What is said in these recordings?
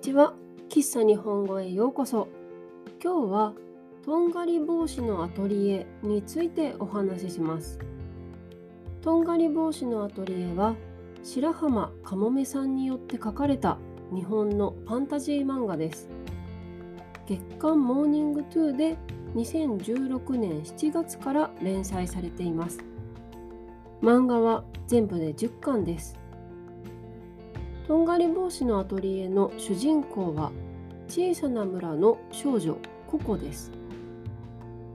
にちは。喫茶日本語へようこそ。今日はとんがり帽子のアトリエについてお話しします。とんがり帽子のアトリエは白浜かもめさんによって書かれた日本のファンタジー漫画です。月刊モーニングトゥーで2016年7月から連載されています。漫画は全部で10巻です。とんがり帽子のアトリエの主人公は小さな村の少女ココです。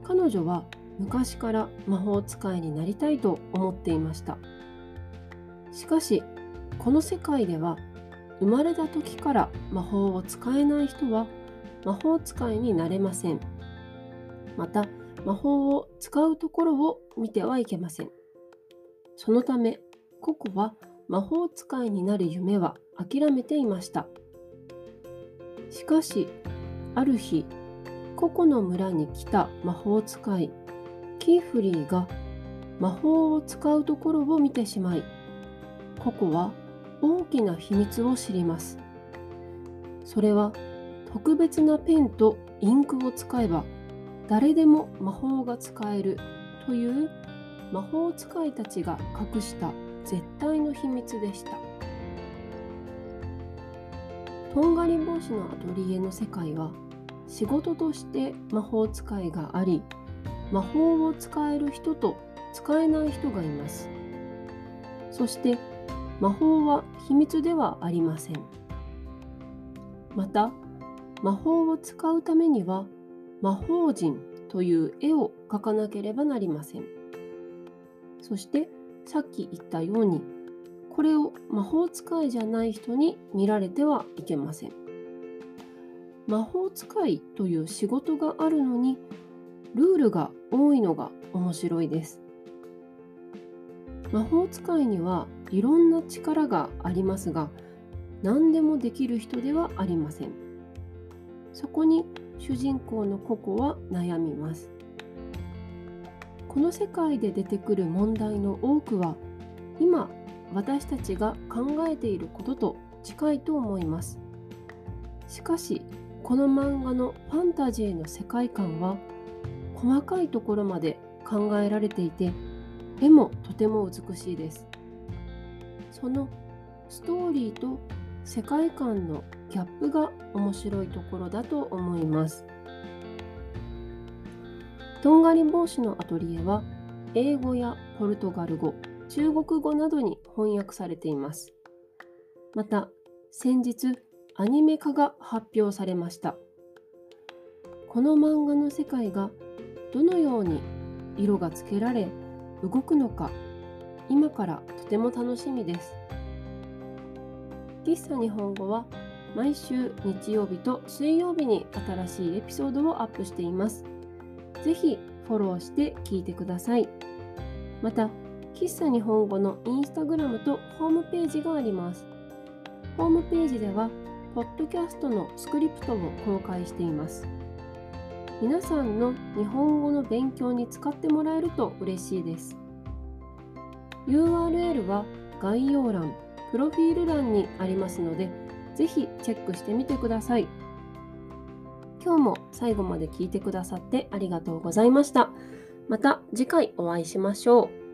彼女は昔から魔法使いになりたいと思っていました。しかしこの世界では生まれた時から魔法を使えない人は魔法使いになれません。また魔法を使うところを見てはいけません。そのためココは魔法使いになる夢は諦めていました。しかしある日ココの村に来た魔法使いキーフリーが魔法を使うところを見てしまいココは大きな秘密を知ります。それは特別なペンとインクを使えば誰でも魔法が使えるという魔法使いたちが隠した絶対の秘密でした。とんがり帽子のアトリエの世界は仕事として魔法使いがあり魔法を使える人と使えない人がいます。そして魔法は秘密ではありません。また魔法を使うためには魔法人という絵を描かなければなりません。そしてさっき言ったようにこれを魔法使いじゃない人に見られてはいけません。魔法使いという仕事があるのにルールが多いのが面白いです。魔法使いにはいろんな力がありますが何でもできる人ではありません。そこに主人公のココは悩みます。この世界で出てくる問題の多くは今私たちが考えていることと近いと思います。しかしこの漫画のファンタジーの世界観は細かいところまで考えられていて絵もとても美しいです。そのストーリーと世界観のギャップが面白いところだと思います。とんがり帽子のアトリエは英語やポルトガル語、中国語などに翻訳されています。また、先日アニメ化が発表されました。この漫画の世界がどのように色がつけられ動くのか今からとても楽しみです。喫茶日本語は毎週日曜日と水曜日に新しいエピソードをアップしています。ぜひフォローして聞いてください。また、喫茶日本語のインスタグラムとホームページがあります。ホームページでは、ポッドキャストのスクリプトを公開しています。皆さんの日本語の勉強に使ってもらえると嬉しいです。URL は概要欄、プロフィール欄にありますので、ぜひチェックしてみてください。今日も最後まで聞いてくださってありがとうございました。また次回お会いしましょう。